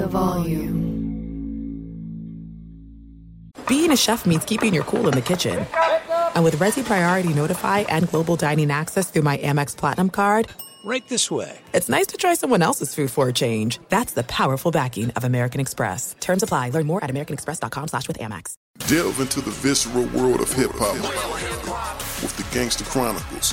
The volume. Being a chef means keeping your cool in the kitchen. And with Resy Priority Notify and Global Dining Access through my Amex Platinum card, Right this way. it's nice to try someone else's food for a change. That's the powerful backing of American Express. Terms apply. Learn more at americanexpress.com slash with Amex. Delve into the visceral world of hip hop with the Gangster Chronicles,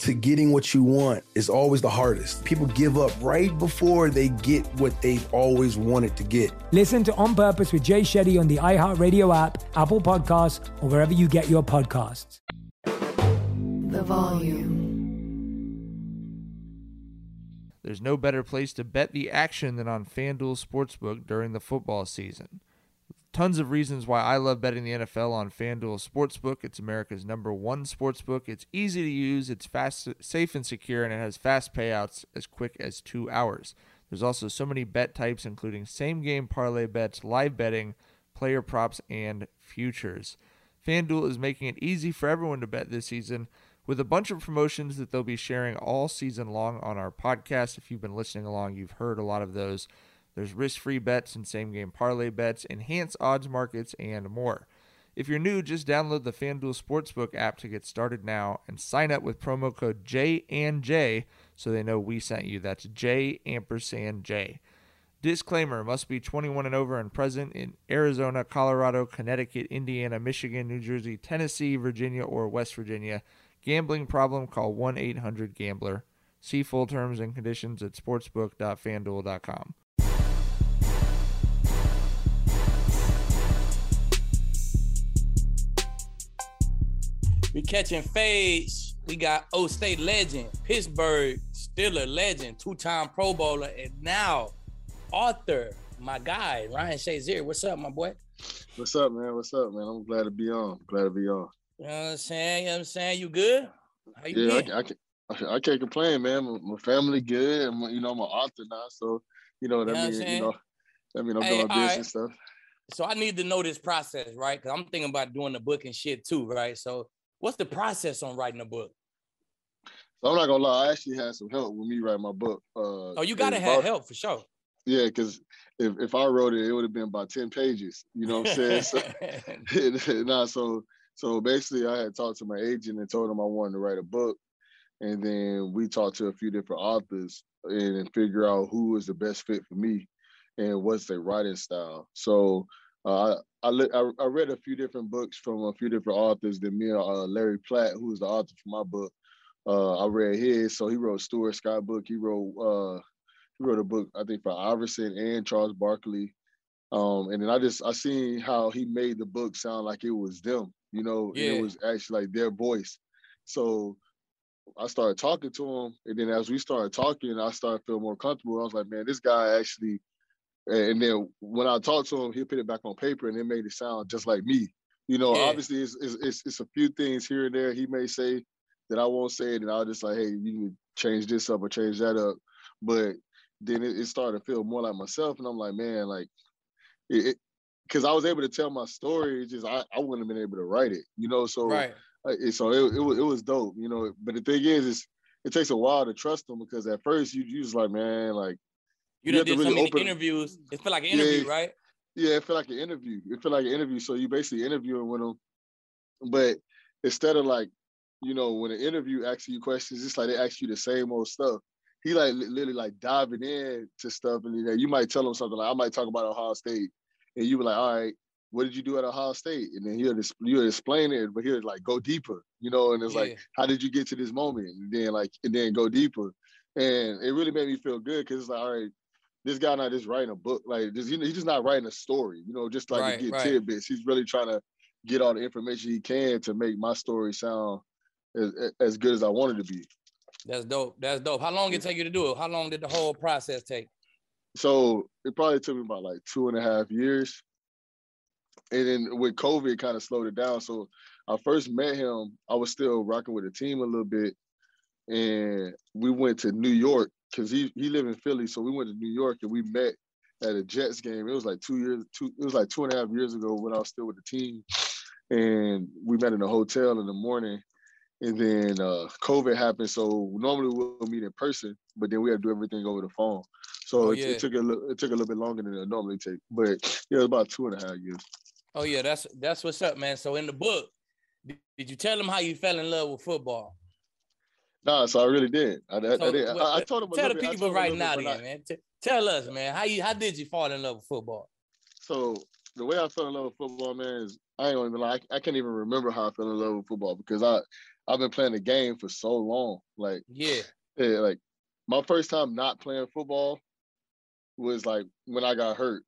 to getting what you want is always the hardest. People give up right before they get what they've always wanted to get. Listen to On Purpose with Jay Shetty on the iHeartRadio app, Apple Podcasts, or wherever you get your podcasts. The volume. There's no better place to bet the action than on FanDuel Sportsbook during the football season. Tons of reasons why I love betting the NFL on FanDuel Sportsbook. It's America's number one sportsbook. It's easy to use, it's fast, safe, and secure, and it has fast payouts as quick as two hours. There's also so many bet types, including same game parlay bets, live betting, player props, and futures. FanDuel is making it easy for everyone to bet this season with a bunch of promotions that they'll be sharing all season long on our podcast. If you've been listening along, you've heard a lot of those. There's risk free bets and same game parlay bets, enhanced odds markets, and more. If you're new, just download the FanDuel Sportsbook app to get started now and sign up with promo code J and J so they know we sent you. That's J ampersand J. Disclaimer must be 21 and over and present in Arizona, Colorado, Connecticut, Indiana, Michigan, New Jersey, Tennessee, Virginia, or West Virginia. Gambling problem? Call 1 800 Gambler. See full terms and conditions at sportsbook.fanduel.com. We catching fades. We got O State legend, Pittsburgh Steeler legend, two-time Pro Bowler, and now author, my guy Ryan Shazier. What's up, my boy? What's up, man? What's up, man? I'm glad to be on. Glad to be on. You know what I'm saying? You know what I'm saying? You good? How you Yeah, I, been? can- I, I, can- I can't complain, man. My, my family good. I'm, you know, I'm an author now, so you know that You know means you know that mean I'm Hey, doing all right. business stuff. So I need to know this process, right? Because I'm thinking about doing the book and shit too, right? So what's the process on writing a book? So I'm not gonna lie. I actually had some help with me writing my book. Uh, Oh, you gotta have I- help for sure. Yeah, because if, if I wrote it, it would have been about ten pages. You know what I'm saying? So, nah, so so basically, I had talked to my agent and told him I wanted to write a book, and then we talked to a few different authors and, and figure out who is the best fit for me and what's their writing style. So uh, I I, I read a few different books from a few different authors. Then me and uh, Larry Platt, who is the author for my book, uh, I read his. So he wrote Stuart Scott book. He wrote uh, he wrote a book I think for Iverson and Charles Barkley. Um, and then I just I seen how he made the book sound like it was them, you know, Yeah. it was actually like their voice. So I started talking to him, and then as we started talking, I started feeling more comfortable. I was like, man, this guy actually. And then when I talked to him, he put it back on paper, and it made it sound just like me. You know, Yeah. obviously, it's, it's it's it's a few things here and there he may say that I won't say, it, and I'll just like, hey, you to change this up or change that up. But then it, it started to feel more like myself, and I'm like, man, like it, because I was able to tell my story. It's just I, I wouldn't have been able to write it, you know. So right. it- so it, it was it was dope, you know. But the thing is, is it takes a while to trust them because at first you you just like man, like You, you done did so many open- interviews. It feel like an Yeah. interview, right? yeah, it felt like an interview. It felt like an interview. So you basically interviewing with them, but instead of like, you know, when an interview asks you questions, it's like they ask you the same old stuff. He like literally like diving in to stuff, and you, know, you might tell him something like, I might talk about Ohio State, and you were like, all right, what did you do at Ohio State? And then he'll you'll explain it, but he'll like go deeper, you know, and it's Yeah. like, how did you get to this moment? And then like, and then go deeper. And it really made me feel good because it's like, all right, this guy not just writing a book, like just, he's just not writing a story, you know, just like Right, to get right. tidbits. He's really trying to get all the information he can to make my story sound as, as good as I wanted to be. That's dope. That's dope. How long did it take you to do it? How long did the whole process take? So it probably took me about like two and a half years. And then with COVID, kind of slowed it down. So I first met him, I was still rocking with the team a little bit. And we went to New York because he he lived in Philly. So we went to New York and we met at a Jets game. It was like two years, two, it was like two and a half years ago when I was still with the team. And we met in a hotel in the morning. And then uh, COVID happened. So normally we'll meet in person, but then we had to do everything over the phone. So Oh, it, yeah. it took a little, it took a little bit longer than it normally take. But yeah, it was about two and a half years. Oh yeah, that's that's what's up, man. So in the book, did, you tell them how you fell in love with football? Nah, so I really did. I, I, I did. I, well, I told him. Tell the bit- people told him a right now, then, man. T- tell us, man. How you how did you fall in love with football? So the way I fell in love with football, man, is I ain't gonna even lie. I, I can't even remember how I fell in love with football because I I've been playing the game for so long. Like Yeah, yeah, like my first time not playing football was like when I got hurt.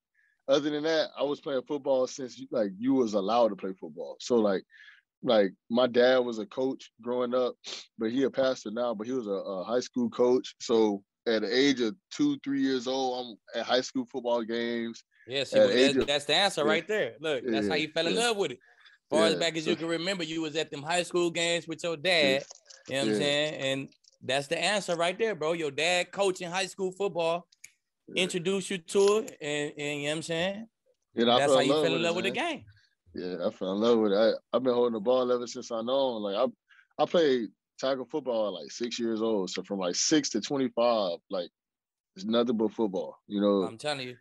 Other than that, I was playing football since you- like you was allowed to play football. So like like my dad was a coach growing up, but he a pastor now, but he was a, a high school coach. So at the age of two, three years old, I'm at high school football games. yeah. See, well, age that, of- that's the answer yeah. right there. Look, that's how you fell in yeah. love with it. Far as back as you can remember, you was at them high school games with your dad. You know what I'm saying? And that's the answer right there, bro. Your dad coaching high school football Yeah. introduced you to it, and, and you know what I'm saying? And That's how you fell in with it, love with the game. Yeah, I fell in love with it. I, I've been holding the ball ever since I know. Like I, I played tackle football at like six years old. So from like six to twenty five, like it's nothing but football. You know, I'm telling you,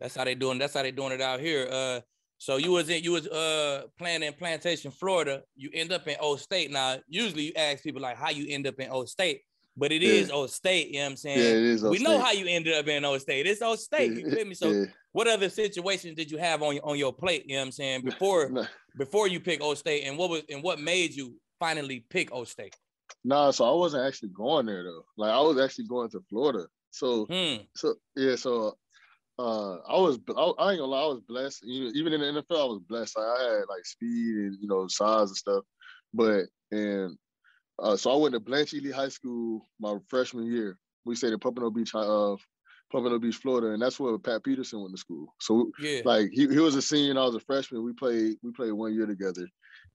that's how they doing. That's how they doing it out here. Uh, so you was in, you was uh playing in Plantation, Florida. You end up in O State. Now, usually you ask people like how you end up in O State, but it is Yeah. O State. You know what I'm saying? yeah, it is. we know how you ended up in O State. It's O State. You feel me? So, yeah. What other situations did you have on your on your plate? You know what I'm saying before before you pick O State, and what was and what made you finally pick O State? nah, so I wasn't actually going there though. Like I was actually going to Florida. So Hmm. so yeah, so uh, I was I, I ain't gonna lie, I was blessed. You- Even in the NFL, I was blessed. Like, I had like speed and you know size and stuff. But and uh, so I went to Blanche Ely High School my freshman year. We stayed in Pompano Beach, uh, Pompano Beach, Florida, and that's where Pat Peterson went to school. So Yeah. like he, he was a senior and I was a freshman. We played we played one year together,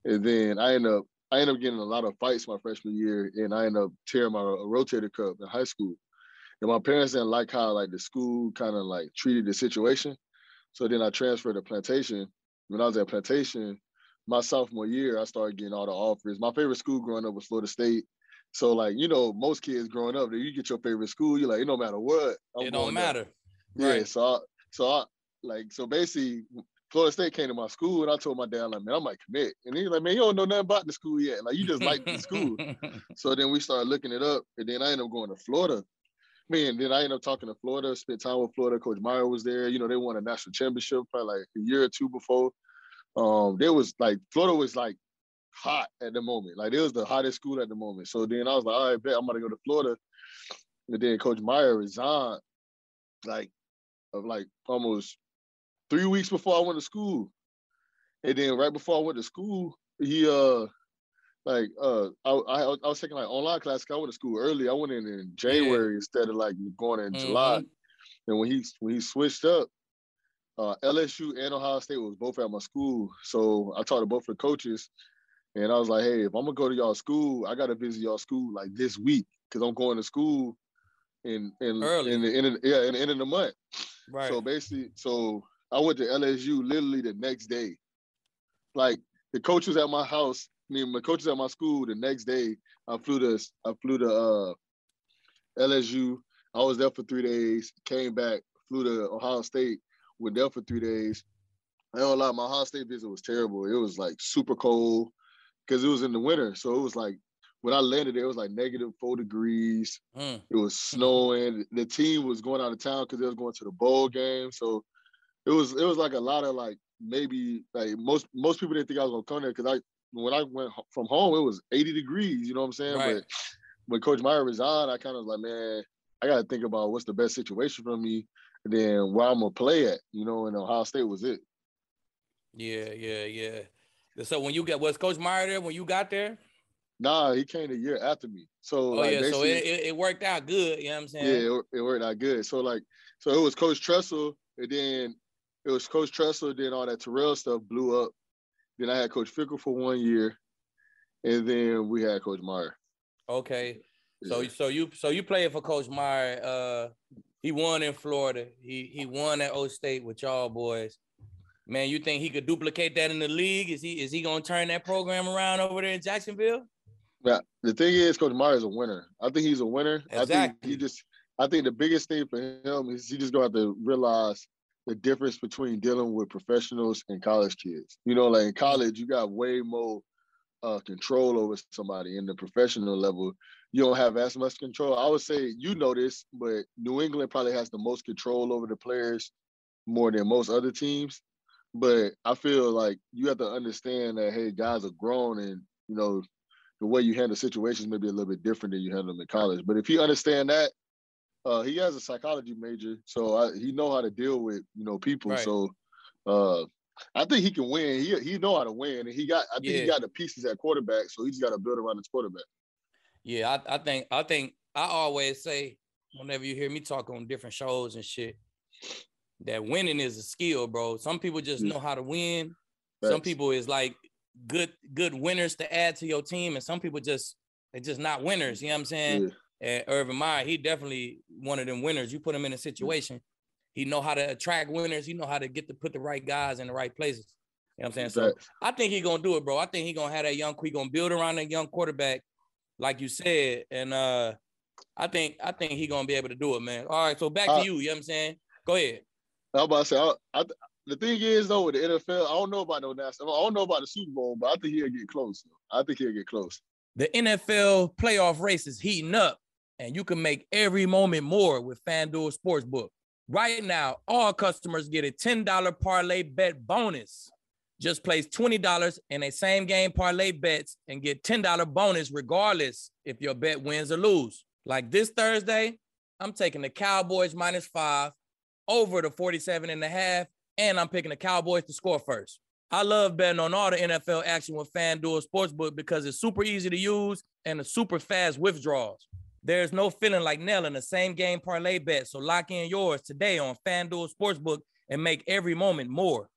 and then I ended up I ended up getting a lot of fights my freshman year, and I ended up tearing my rotator cuff in high school. And my parents didn't like how like the school kind of like treated the situation, so then I transferred to Plantation. When I was at Plantation, my sophomore year, I started getting all the offers. My favorite school growing up was Florida State. So like you know, most kids growing up, you get your favorite school, you're like, it don't matter what, I'm it don't going there. matter. Yeah, Right. so I, so I like so basically Florida State came to my school and I told my dad like man I might commit. And he's like man you don't know nothing about the school yet. Like you just like the school. So then we started looking it up and then I ended up going to Florida. Man then I ended up talking to Florida spent time with Florida. Coach Meyer was there. You know they won a national championship probably like a year or two before. Um there was like Florida was like hot at the moment like it was the hottest school at the moment so then I was like all right bet I'm gonna go to Florida and then Coach Meyer resigned like of like almost three weeks before I went to school. And then right before I went to school, he uh like uh I I, I was taking like online class I went to school early. I went in in January instead of like going in July. And when he when he switched up, uh LSU and Ohio State was both at my school. So I talked to both of the coaches and I was like, hey, if I'm gonna go to y'all school, I gotta visit y'all school like this week because I'm going to school in in Early. in the end of, yeah in the end of the month. Right. So basically, so I went to LSU literally the next day. Like the coach was at my house. I mean, my coach was at my school the next day. I flew to I flew to uh, LSU. I was there for three days. Came back, flew to Ohio State. Went there for three days. I don't lie, my Ohio State visit was terrible. It was like super cold because it was in the winter. So it was like when I landed, it was like negative four degrees. Mm. It was snowing. The team was going out of town because they was going to the bowl game. So it was it was like a lot of like maybe like most most people didn't think I was gonna come there because I when I went from home it was 80 degrees. You know what I'm saying? Right. But when Coach Meyer resigned, I kind of was like, man, I got to think about what's the best situation for me. then where I'm gonna play at, you know, and Ohio State was it. Yeah, yeah, yeah. So when you got was Coach Meyer there when you got there? Nah, he came a year after me. So oh like, yeah, so it, it, it worked out good. You know what I'm saying? Yeah, it, it worked out good. So like, so it was Coach Tressel, and then it was Coach Tressel. Then all that Terrelle stuff blew up. Then I had Coach Fickell for one year, and then we had Coach Meyer. Okay. So so you so you played for Coach Meyer. Uh he won in Florida. He he won at O State with y'all boys. Man, you think he could duplicate that in the league? Is he is he gonna turn that program around over there in Jacksonville? Yeah, the thing is, Coach Meyer is a winner. I think he's a winner. I think Exactly. he just. I think the biggest thing for him is he just gonna have to realize the difference between dealing with professionals and college kids. You know, like in college, you got way more uh, control over somebody. In the professional level, you don't have as much control. I would say you know this, but New England probably has the most control over the players more than most other teams. But I feel like you have to understand that hey, guys are grown, and you know the way you handle situations may be a little bit different than you handle them in college. But if he understand that, uh, he has a psychology major, so I, he know how to deal with you know people. Right. So uh, I think he can win. He he know how to win, and he got I think Yeah. he got the pieces at quarterback. So he just got to build around his quarterback. Yeah, I, I think I think I always say whenever you hear me talk on different shows and shit, that winning is a skill, bro. Some people just Yeah. know how to win. Some people is like good good winners to add to your team, and some people just they're just not winners. You know what I'm saying? Yeah. And Urban Meyer, he definitely one of them winners. You put him in a situation, he know how to attract winners. He know how to get to put the right guys in the right places. You know what I'm saying? So I think he gonna do it, bro. I think he gonna have that young. He gonna build around that young quarterback, like you said, and uh, I think I think he gonna be able to do it, man. All right, so back Uh, to you. You know what I'm saying? Go ahead. I was about to say, I, I, the thing is though with the NFL, I don't know about no national. I don't know about the Super Bowl, but I think he'll get close. I think he'll get close. The NFL playoff race is heating up, and you can make every moment more with FanDuel Sportsbook. Right now, all customers get a $10 parlay bet bonus. Just place $20 in a same game parlay bets and get $10 bonus regardless if your bet wins or lose. Like this Thursday, I'm taking the Cowboys minus five over the 47 and a half, and I'm picking the Cowboys to score first. I love betting on all the NFL action with FanDuel Sportsbook because it's super easy to use and the super fast withdrawals. There's no feeling like nailing the same game parlay bet, so lock in yours today on FanDuel Sportsbook and make every moment more.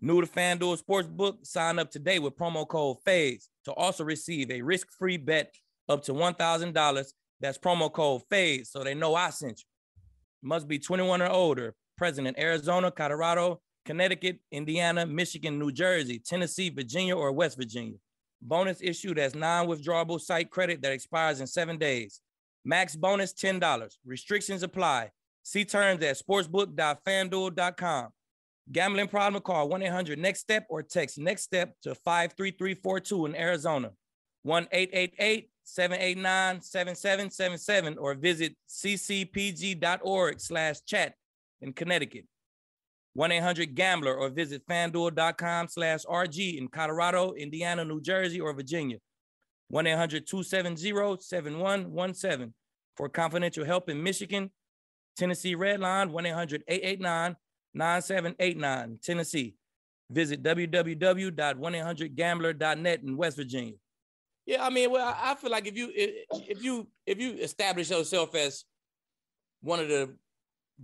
New to FanDuel Sportsbook, sign up today with promo code FAZE to also receive a risk-free bet up to $1,000. That's promo code FAZE, so they know I sent you. Must be 21 or older, present in Arizona, Colorado, Connecticut, Indiana, Michigan, New Jersey, Tennessee, Virginia, or West Virginia. Bonus issued as non-withdrawable site credit that expires in seven days. Max bonus $10. Restrictions apply. See terms at sportsbook.fanduel.com. Gambling problem, call 1-800-NEXT-STEP or text NEXT STEP to 53342 in Arizona. 1-888-789-7777 or visit ccpg.org slash chat in Connecticut. 1-800-GAMBLER or visit fanduel.com slash RG in Colorado, Indiana, New Jersey, or Virginia. 1-800-270-7117 for confidential help in Michigan, Tennessee Redline, 1-800-889-9789, Tennessee. Visit www.1800gambler.net in West Virginia. Yeah, I mean, well, I feel like if you if you if you establish yourself as one of the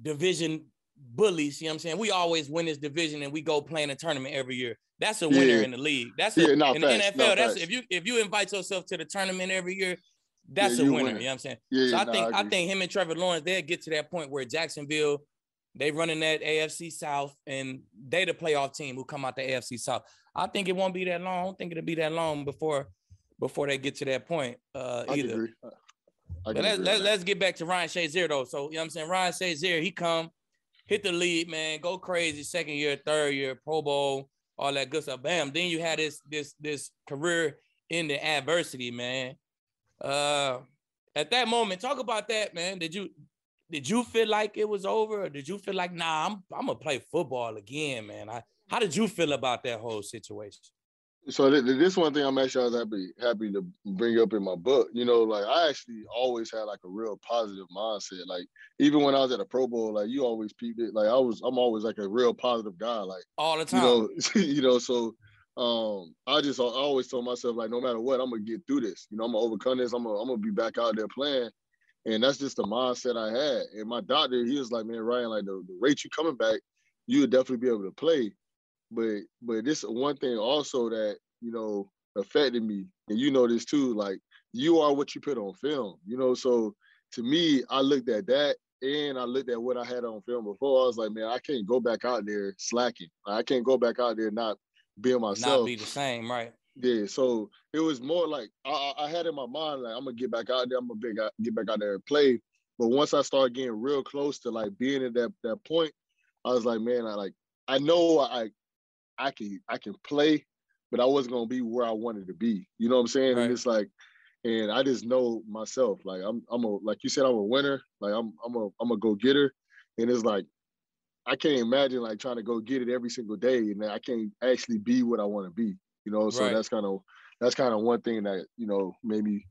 division bullies, you know what I'm saying? We always win this division and we go play in a tournament every year. That's a winner Yeah. in the league. That's a, Yeah, no, in facts, the NFL. no, that's facts. if you if you invite yourself to the tournament every year, that's Yeah, a winner. winning. You know what I'm saying? Yeah, so I no, think I I, think him and Trevor Lawrence they'll get to that point where Jacksonville they running that AFC South and they the playoff team who come out the AFC South. I think it won't be that long. I don't think it'll be that long before before they get to that point uh, either. But let's let, let's get back to Ryan Shazier though. So you know what I'm saying? Ryan Shazier, he come, hit the lead, man, go crazy, second year, third year, Pro Bowl, all that good stuff. Bam. Then you had this this this career in the adversity, man. Uh at that moment, talk about that, man. Did you did you feel like it was over, or did you feel like, nah, I'm I'm gonna play football again, man? I, how did you feel about that whole situation? So th- this one thing I'm actually happy happy to bring up in my book. You know, like I actually always had like a real positive mindset. Like even when I was at a Pro Bowl, like you always peeped it. Like I was, I'm always like a real positive guy. Like all the time. You know, you know. So um, I just I always told myself like no matter what, I'm gonna get through this. You know, I'm gonna overcome this. I'm gonna I'm gonna be back out there playing. And that's just the mindset I had. And my doctor, he was like, man, Ryan, like the, the rate you coming back, you would definitely be able to play. But but this one thing also that you know affected me, and you know this too. Like you are what you put on film. You know, so to me, I looked at that and I looked at what I had on film before. I was like, man, I can't go back out there slacking. I can't go back out there not being myself. Not be the same, right? Yeah. So it was more like I, I had in my mind like I'm gonna get back out there. I'm gonna get back out there and play. But once I started getting real close to like being at that that point, I was like, man, I like I know I I can I can play, but I wasn't gonna be where I wanted to be. You know what I'm saying? Right. And it's like, and I just know myself. Like I'm I'm a like you said, I'm a winner. Like I'm I'm a I'm a go getter. And it's like I can't imagine like trying to go get it every single day and I can't actually be what I want to be. You know, so right. that's kind of that's kind of one thing that, you know, made me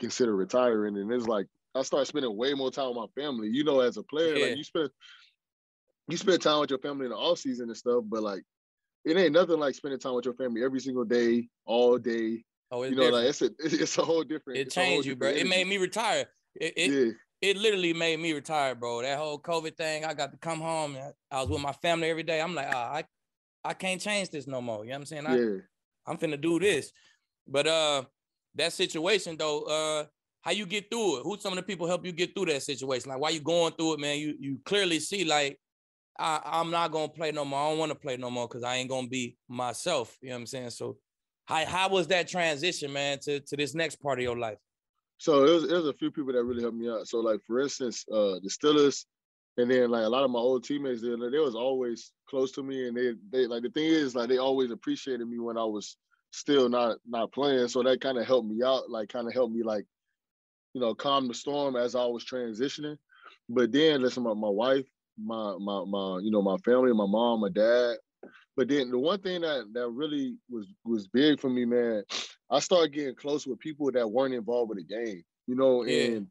consider retiring. And it's like I started spending way more time with my family. You know, as a player, yeah. like you spend you spend time with your family in the off season and stuff, but like it ain't nothing like spending time with your family every single day, all day. Oh, you know, different. like it's a it's a whole different. It changed you, bro. Energy. It made me retire. It it, yeah. it literally made me retire, bro. That whole COVID thing, I got to come home. I was with my family every day. I'm like, ah, I I can't change this no more. You know what I'm saying? I, yeah. I'm finna do this. But uh that situation though, uh, how you get through it? Who some of the people help you get through that situation? Like why you going through it, man? You you clearly see like I, I'm not gonna play no more. I don't want to play no more because I ain't gonna be myself. You know what I'm saying? So, how how was that transition, man, to to this next part of your life? So it was, it was a few people that really helped me out. So like for instance, uh, the Steelers, and then like a lot of my old teammates, they, they was always close to me, and they they like the thing is like they always appreciated me when I was still not not playing. So that kind of helped me out, like kind of helped me like, you know, calm the storm as I was transitioning. But then listen, my, my wife, my my my you know my family, my mom, my dad. But then the one thing that that really was was big for me, man, I started getting close with people that weren't involved with the game. You know, yeah. and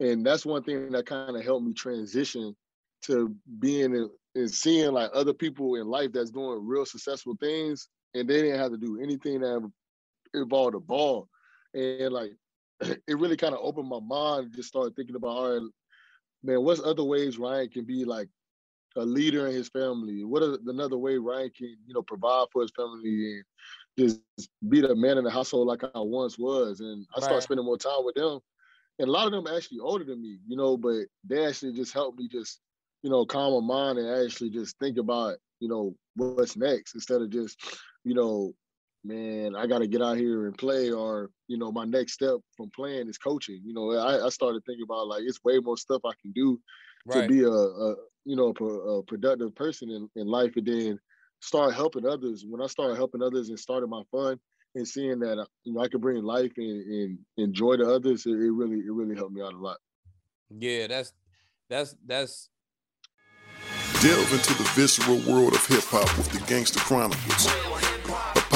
and that's one thing that kind of helped me transition to being and seeing like other people in life that's doing real successful things, and they didn't have to do anything that involved a ball, and like it really kind of opened my mind. Just started thinking about all right, man, what's other ways Ryan can be like a leader in his family? What is another way Ryan can, you know, provide for his family and just be the man in the household like I once was? And I right. started spending more time with them. And a lot of them actually older than me, you know, but they actually just helped me just, you know, calm my mind and actually just think about, you know, what's next instead of just, you know, man, I got to get out here and play, or you know, my next step from playing is coaching. You know, I, I started thinking about like it's way more stuff I can do right. to be a, a you know a, a productive person in, in life, and then start helping others. When I started helping others and started my fun and seeing that uh, you know I could bring life and, and enjoy to others, it, it really it really helped me out a lot. Yeah, that's that's that's Delve into the visceral world of hip hop with the Gangster Chronicles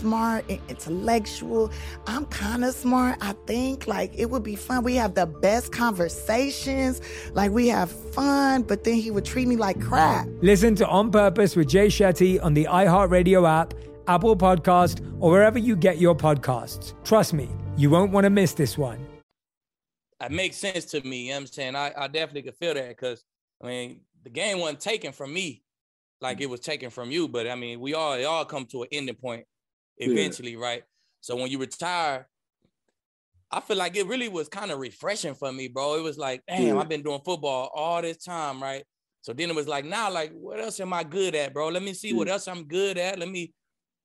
smart and intellectual. I'm kind of smart, I think. Like, it would be fun. We have the best conversations. Like, we have fun, but then he would treat me like crap. Listen to On Purpose with Jay Shetty on the iHeartRadio app, Apple Podcast, or wherever you get your podcasts. Trust me, you won't want to miss this one. It makes sense to me. You know what I'm saying? I, I definitely could feel that because, I mean, the game wasn't taken from me like it was taken from you. But I mean, we all, it all come to an ending point eventually, yeah. right? So when you retire, I feel like it really was kind of refreshing for me, bro. It was like, damn, yeah. I've been doing football all this time, right? So then it was like, now, like, what else am I good at, bro? Let me see yeah. what else I'm good at. Let me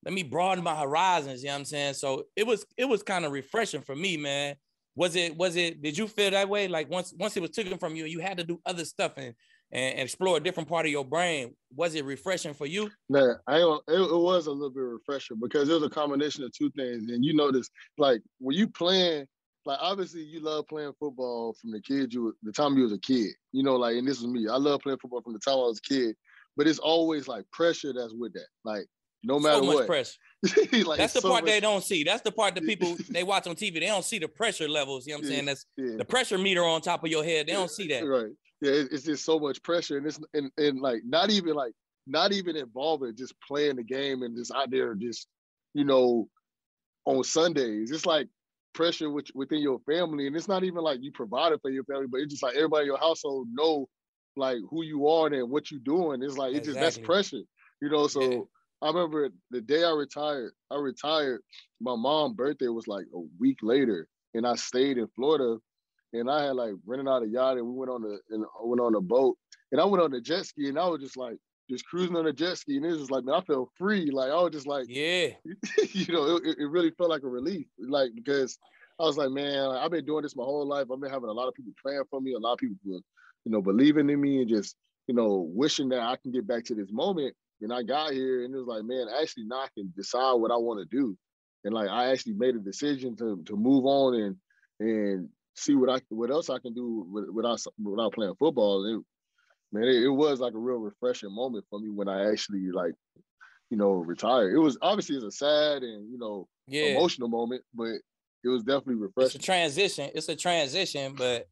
let me broaden my horizons. You know what I'm saying? So it was it was kind of refreshing for me, man. Was it was it? Did you feel that way? Like once once it was taken from you, you had to do other stuff and and, explore a different part of your brain. Was it refreshing for you? No, I it, it was a little bit refreshing because it was a combination of two things. And you notice, like when you playing like obviously you love playing football from the kid you the time you was a kid. You know, like and this is me. I love playing football from the time I was a kid, but it's always like pressure that's with that. Like no matter so much what. pressure. like, that's the so part much... they don't see. That's the part that people they watch on TV. They don't see the pressure levels. You know what I'm yeah, saying? That's yeah. the pressure meter on top of your head. They don't see that. Right. Yeah, it's just so much pressure, and it's and, and like not even like not even involving just playing the game and just out there just you know on Sundays. It's like pressure with, within your family, and it's not even like you provided for your family, but it's just like everybody in your household know like who you are and what you're doing. It's like it's exactly. just that's pressure, you know. So yeah. I remember the day I retired. I retired. My mom's birthday was like a week later, and I stayed in Florida, and I had like rented out a yacht, and we went on the and went on a boat, and I went on the jet ski, and I was just like just cruising on a jet ski, and it was just like, man, I felt free. Like I was just like, yeah, you know, it, it really felt like a relief, like because I was like, man, I've been doing this my whole life. I've been having a lot of people praying for me, a lot of people, you know, believing in me, and just you know, wishing that I can get back to this moment. And I got here, and it was like, man, actually, now I can decide what I want to do, and like I actually made a decision to to move on and and see what I what else I can do without without playing football. And man, it, it, was like a real refreshing moment for me when I actually like, you know, retired. It was obviously it's a sad and you know yeah. emotional moment, but it was definitely refreshing. It's a transition. It's a transition, but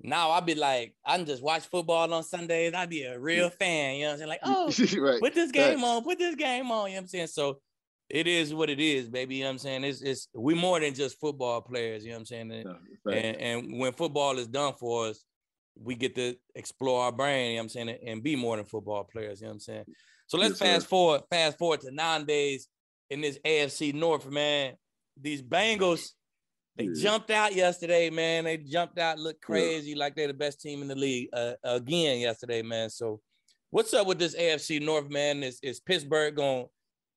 now I'll be like, I can just watch football on Sundays. I'd be a real fan. You know what I'm saying? Like, oh, right. put this game on, put this game on. You know what I'm saying? So it is what it is, baby. You know what I'm saying? It's it's we more than just football players, you know what I'm saying? And, and, and when football is done for us, we get to explore our brain, you know what I'm saying, and be more than football players, you know what I'm saying? So let's yes, fast sir. forward, fast forward to nine days in this AFC North, man. These Bengals, they yeah. jumped out yesterday, man. They jumped out, looked crazy, yeah. like they're the best team in the league uh, again yesterday, man. So what's up with this AFC North, man? Is is Pittsburgh going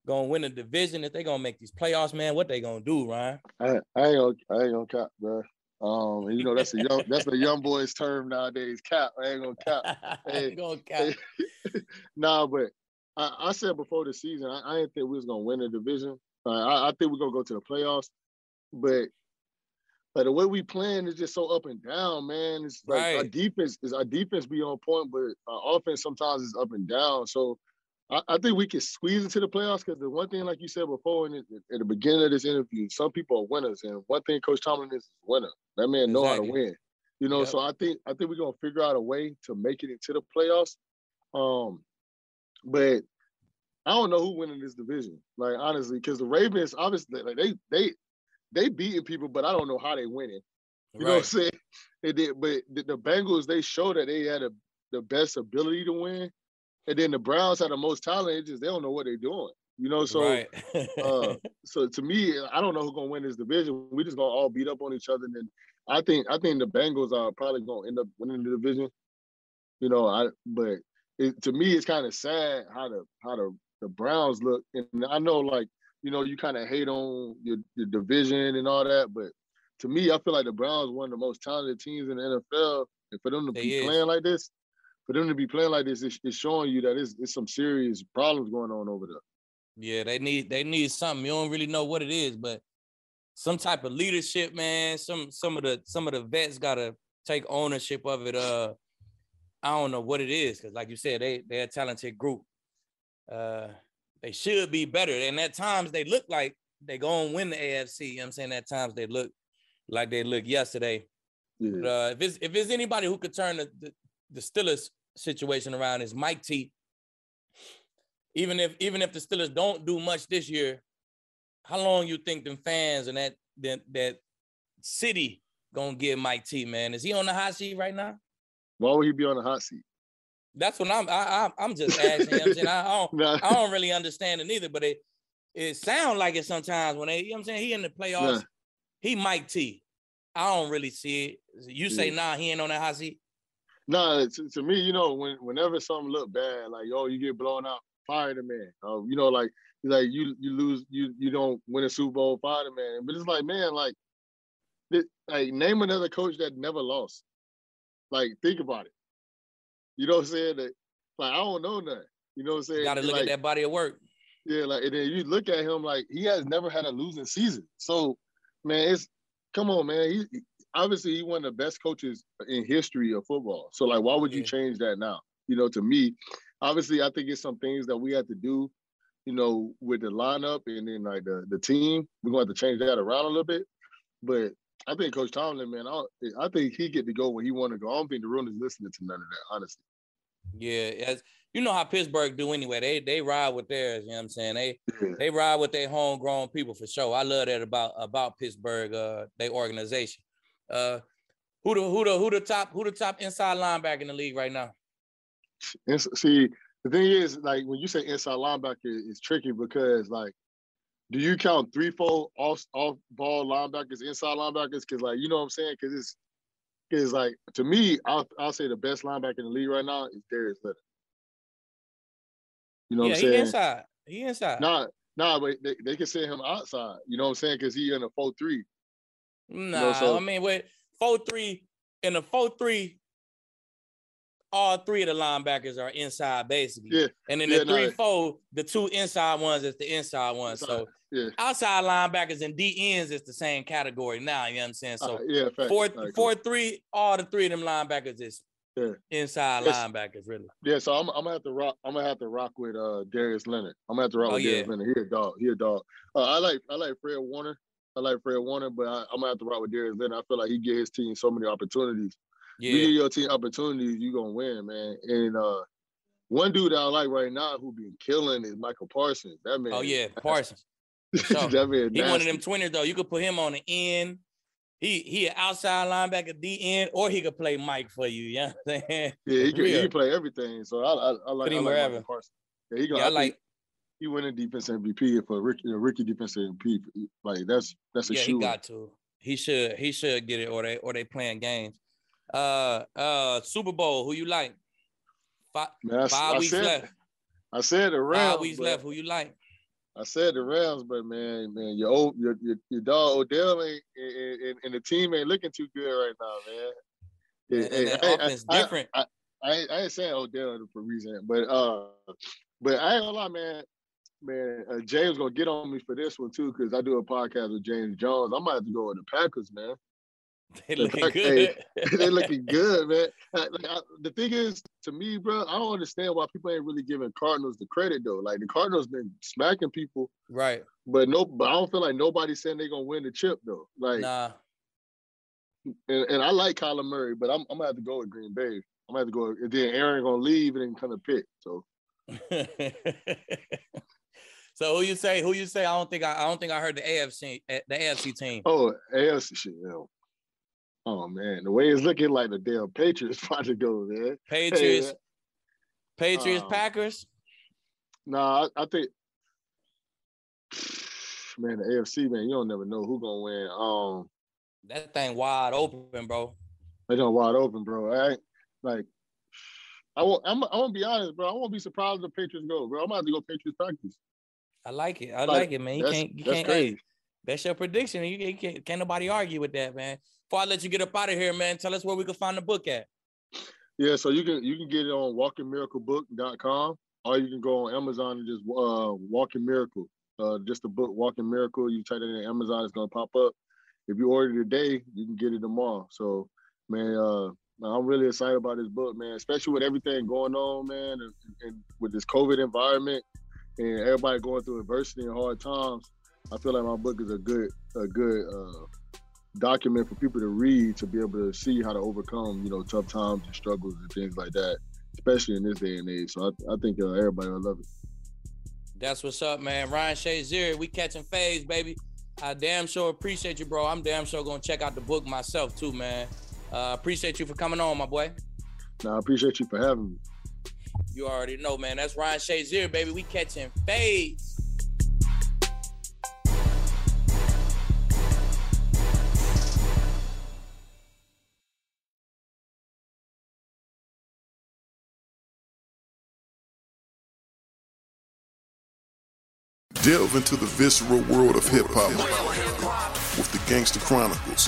gonna win a division? If they gonna make these playoffs, man, what they gonna do, Ryan? I, I ain't gonna I ain't gonna cap, bro. Um, you know that's a young that's a young boy's term nowadays. Cap, I ain't gonna cap. Hey, ain't gonna cap. Hey. nah, but I, I, said before the season, I, I, didn't think we was gonna win the division. I, I, think we're gonna go to the playoffs, but like the way we playing is just so up and down, man. It's like right. our defense is our defense be on point, but our offense sometimes is up and down. So I, I think we can squeeze into the playoffs because the one thing, like you said before, in the, at the beginning of this interview, some people are winners, and one thing Coach Tomlin is a winner. That man know how to win. You know, Yep. so I think I think we're gonna figure out a way to make it into the playoffs. Um, but I don't know who winning this division. Like honestly, because the Ravens obviously like they they they beating people, but I don't know how they winning. You know what I'm saying? They did, but the, the Bengals they show that they had a, the best ability to win, and then the Browns had the most talent. It's just they don't know what they're doing. You know, so right. uh, so to me, I don't know who's gonna win this division. We're just gonna all beat up on each other. And then I think I think the Bengals are probably gonna end up winning the division. You know, I but it, to me, it's kind of sad how the how the the Browns look. And I know, like you know, you kind of hate on your, your division and all that, but to me, I feel like the Browns one of the most talented teams in the NFL. And for them to They be is. playing like this, for them to be playing like this, it's, it's showing you that it's, it's some serious problems going on over there. Yeah, they need they need something. You don't really know what it is, but some type of leadership, man. Some some of the some of the vets gotta take ownership of it. Uh I don't know what it is, because like you said, they they're a talented group. Uh they should be better. And at times they look like they gonna win the AFC. You know what I'm saying? At times they look like they looked yesterday. Yeah. But uh, if it's if it's anybody who could turn the, the, the Steelers situation around, is Mike T. Even if even if the Steelers don't do much this year, how long you think them fans and that that that city gonna give Mike T, man? Is he on the hot seat right now? Why would he be on the hot seat? That's what I'm I, I I'm just asking. you know I'm saying I don't Nah. I don't really understand it neither, but it it sounds like it sometimes when they you know what I'm saying he in the playoffs, Yeah. he Mike T. I don't really see it. You say Yeah. nah, he ain't on that hot seat. Nah, to, to me, you know, when whenever something look bad, like oh, you get blown out, fire the man. Uh, you know, like like you you lose, you you don't win a Super Bowl, fire the man. But it's like, man, like, this, like name another coach that never lost. Like, think about it. You know what I'm saying? That, like, I don't know nothing. You know what I'm saying? Got to look like, at that body of work. Yeah, like and then you look at him like he has never had a losing season. So, man, it's come on, man. He- obviously he one of the best coaches in history of football. So like, why would you Yeah. change that now? You know, to me, obviously, I think it's some things that we have to do. You know, with the lineup and then like the the team, we're going to have to change that around a little bit. But I think Coach Tomlin, man, I, I think he get to go where he want to go. I don't think the room is listening to none of that, honestly. Yeah, as you know how Pittsburgh do anyway. They they ride with theirs. You know what I'm saying? They Yeah. they ride with their homegrown people for sure. I love that about about Pittsburgh, uh, their organization. Uh, who the who the who the top who the top inside linebacker in the league right now? And see, the thing is, like when you say inside linebacker, it's tricky because like, do you count three, four off off ball linebackers, inside linebackers? Because like, you know what I'm saying? Because it's because like to me, I'll I'll say the best linebacker in the league right now is Darius Leonard. You know yeah, what I'm he saying? inside. He inside. Nah, nah, but they, they can send him outside. You know what I'm saying? Because he in a four three. Nah, so- I mean with four three in the four three, all three of the linebackers are inside basically. Yeah, And in yeah, the three four, the two inside ones is the inside ones. So Yeah. outside linebackers and D ends is the same category now. You know saying? So Uh, yeah, facts. four All right, four three, all the three of them linebackers is Yeah. inside Yes. linebackers, really. Yeah, so I'm, I'm gonna have to rock. I'm gonna have to rock with uh Darius Leonard. I'm gonna have to rock Oh, with yeah. Darius Leonard. He a dog. He a dog. Uh, I like I like Fred Warner. I like Fred Warner, but I, I'm gonna have to ride with Darius Leonard. I feel like he get his team so many opportunities. You Yeah. give your team opportunities, you gonna win, man. And uh one dude that I like right now who been killing is Micah Parsons. That man. Oh yeah, Parsons. that man. He one of them twinners though. You could put him on the end. He he an outside linebacker, D end, or he could play Mike for you. You know what I'm saying? Yeah, he can, he can play everything. So I, I, I like, I him like. Micah Parsons. Yeah, he gonna. Yeah, I I think he winning defense MVP for Ricky, you know, Ricky defense MVP. Like that's that's a yeah, shoe. he got to. He should he should get it or they or they playing games. Uh uh Super Bowl, who you like? Five, Man, I five I weeks said- left. I said the Rams. Five weeks left. Who you like? I said the Rams, but man, man, your old your your, your dog Odell ain't and, and, the team ain't looking too good right now, man. And, and I- I- offense I- different. I, I, ain't- I ain't saying Odell for a reason, but uh, but I ain't gonna lie, man. Man, uh, James gonna get on me for this one too, because I do a podcast with James Jones. I might have to go with the Packers, man. They looking Hey, good. they looking good, man. Like, I, the thing is, to me, bro, I don't understand why people ain't really giving Cardinals the credit though. Like the Cardinals been smacking people, right. but no, but I don't feel like nobody's saying they're gonna win the chip though. Like, Nah. and, and I like Kyler Murray, but I'm, I'm gonna have to go with Green Bay. I'm gonna have to go. And then Aaron gonna leave and then kind of pick. So so who you say? Who you say? I don't think I, I don't think I heard the AFC eh, the AFC team. oh, AFC shit. Oh man, the way it's looking like the damn Patriots about to go, there. Patriots, Hey, Patriots, um, Packers. Nah, I, I think man, the AFC man, you don't never know who gonna win. Um, That thing wide open, bro. they done wide open, bro. I like. I won't. I'm. I won't be honest, bro. I won't be surprised if the Patriots go, bro. I'm gonna have to go Patriots practice. I like it. I Like, like it, man. You can't. You that's can't. crazy. Hey, that's your prediction. You, you can't. Can't nobody argue with that, man. Before I let you get up out of here, man, tell us where we can find the book at. Yeah, so you can you can get it on walkingmiraclebook.com or you can go on Amazon and just uh Walking Miracle. Uh just the book Walking Miracle. You type it in Amazon, it's gonna pop up. If you order today, you can get it tomorrow. So man, uh I'm really excited about this book, man, especially with everything going on, man, and, and with this COVID environment and everybody going through adversity and hard times. I feel like my book is a good a good uh document for people to read to be able to see how to overcome, you know, tough times and struggles and things like that, especially in this day and age. So I, I think uh, everybody will love it. That's what's up, man. Ryan Shazier, we catching fades, baby. I damn sure appreciate you, bro. I'm damn sure gonna check out the book myself too, man. Uh, appreciate you for coming on, my boy. Now I appreciate you for having me. You already know, man. That's Ryan Shazier, baby. We catching fades. Delve into the visceral world of hip hop with the Gangster Chronicles,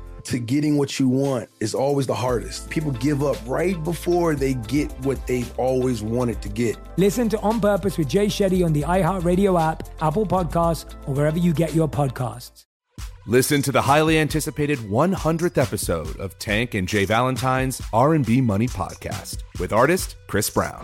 to getting what you want is always the hardest. People give up right before they get what they've always wanted to get. Listen to On Purpose with Jay Shetty on the iHeartRadio app, Apple Podcasts, or wherever you get your podcasts. Listen to the highly anticipated 100th episode of Tank and Jay Valentine's R&B Money podcast with artist Chris Brown.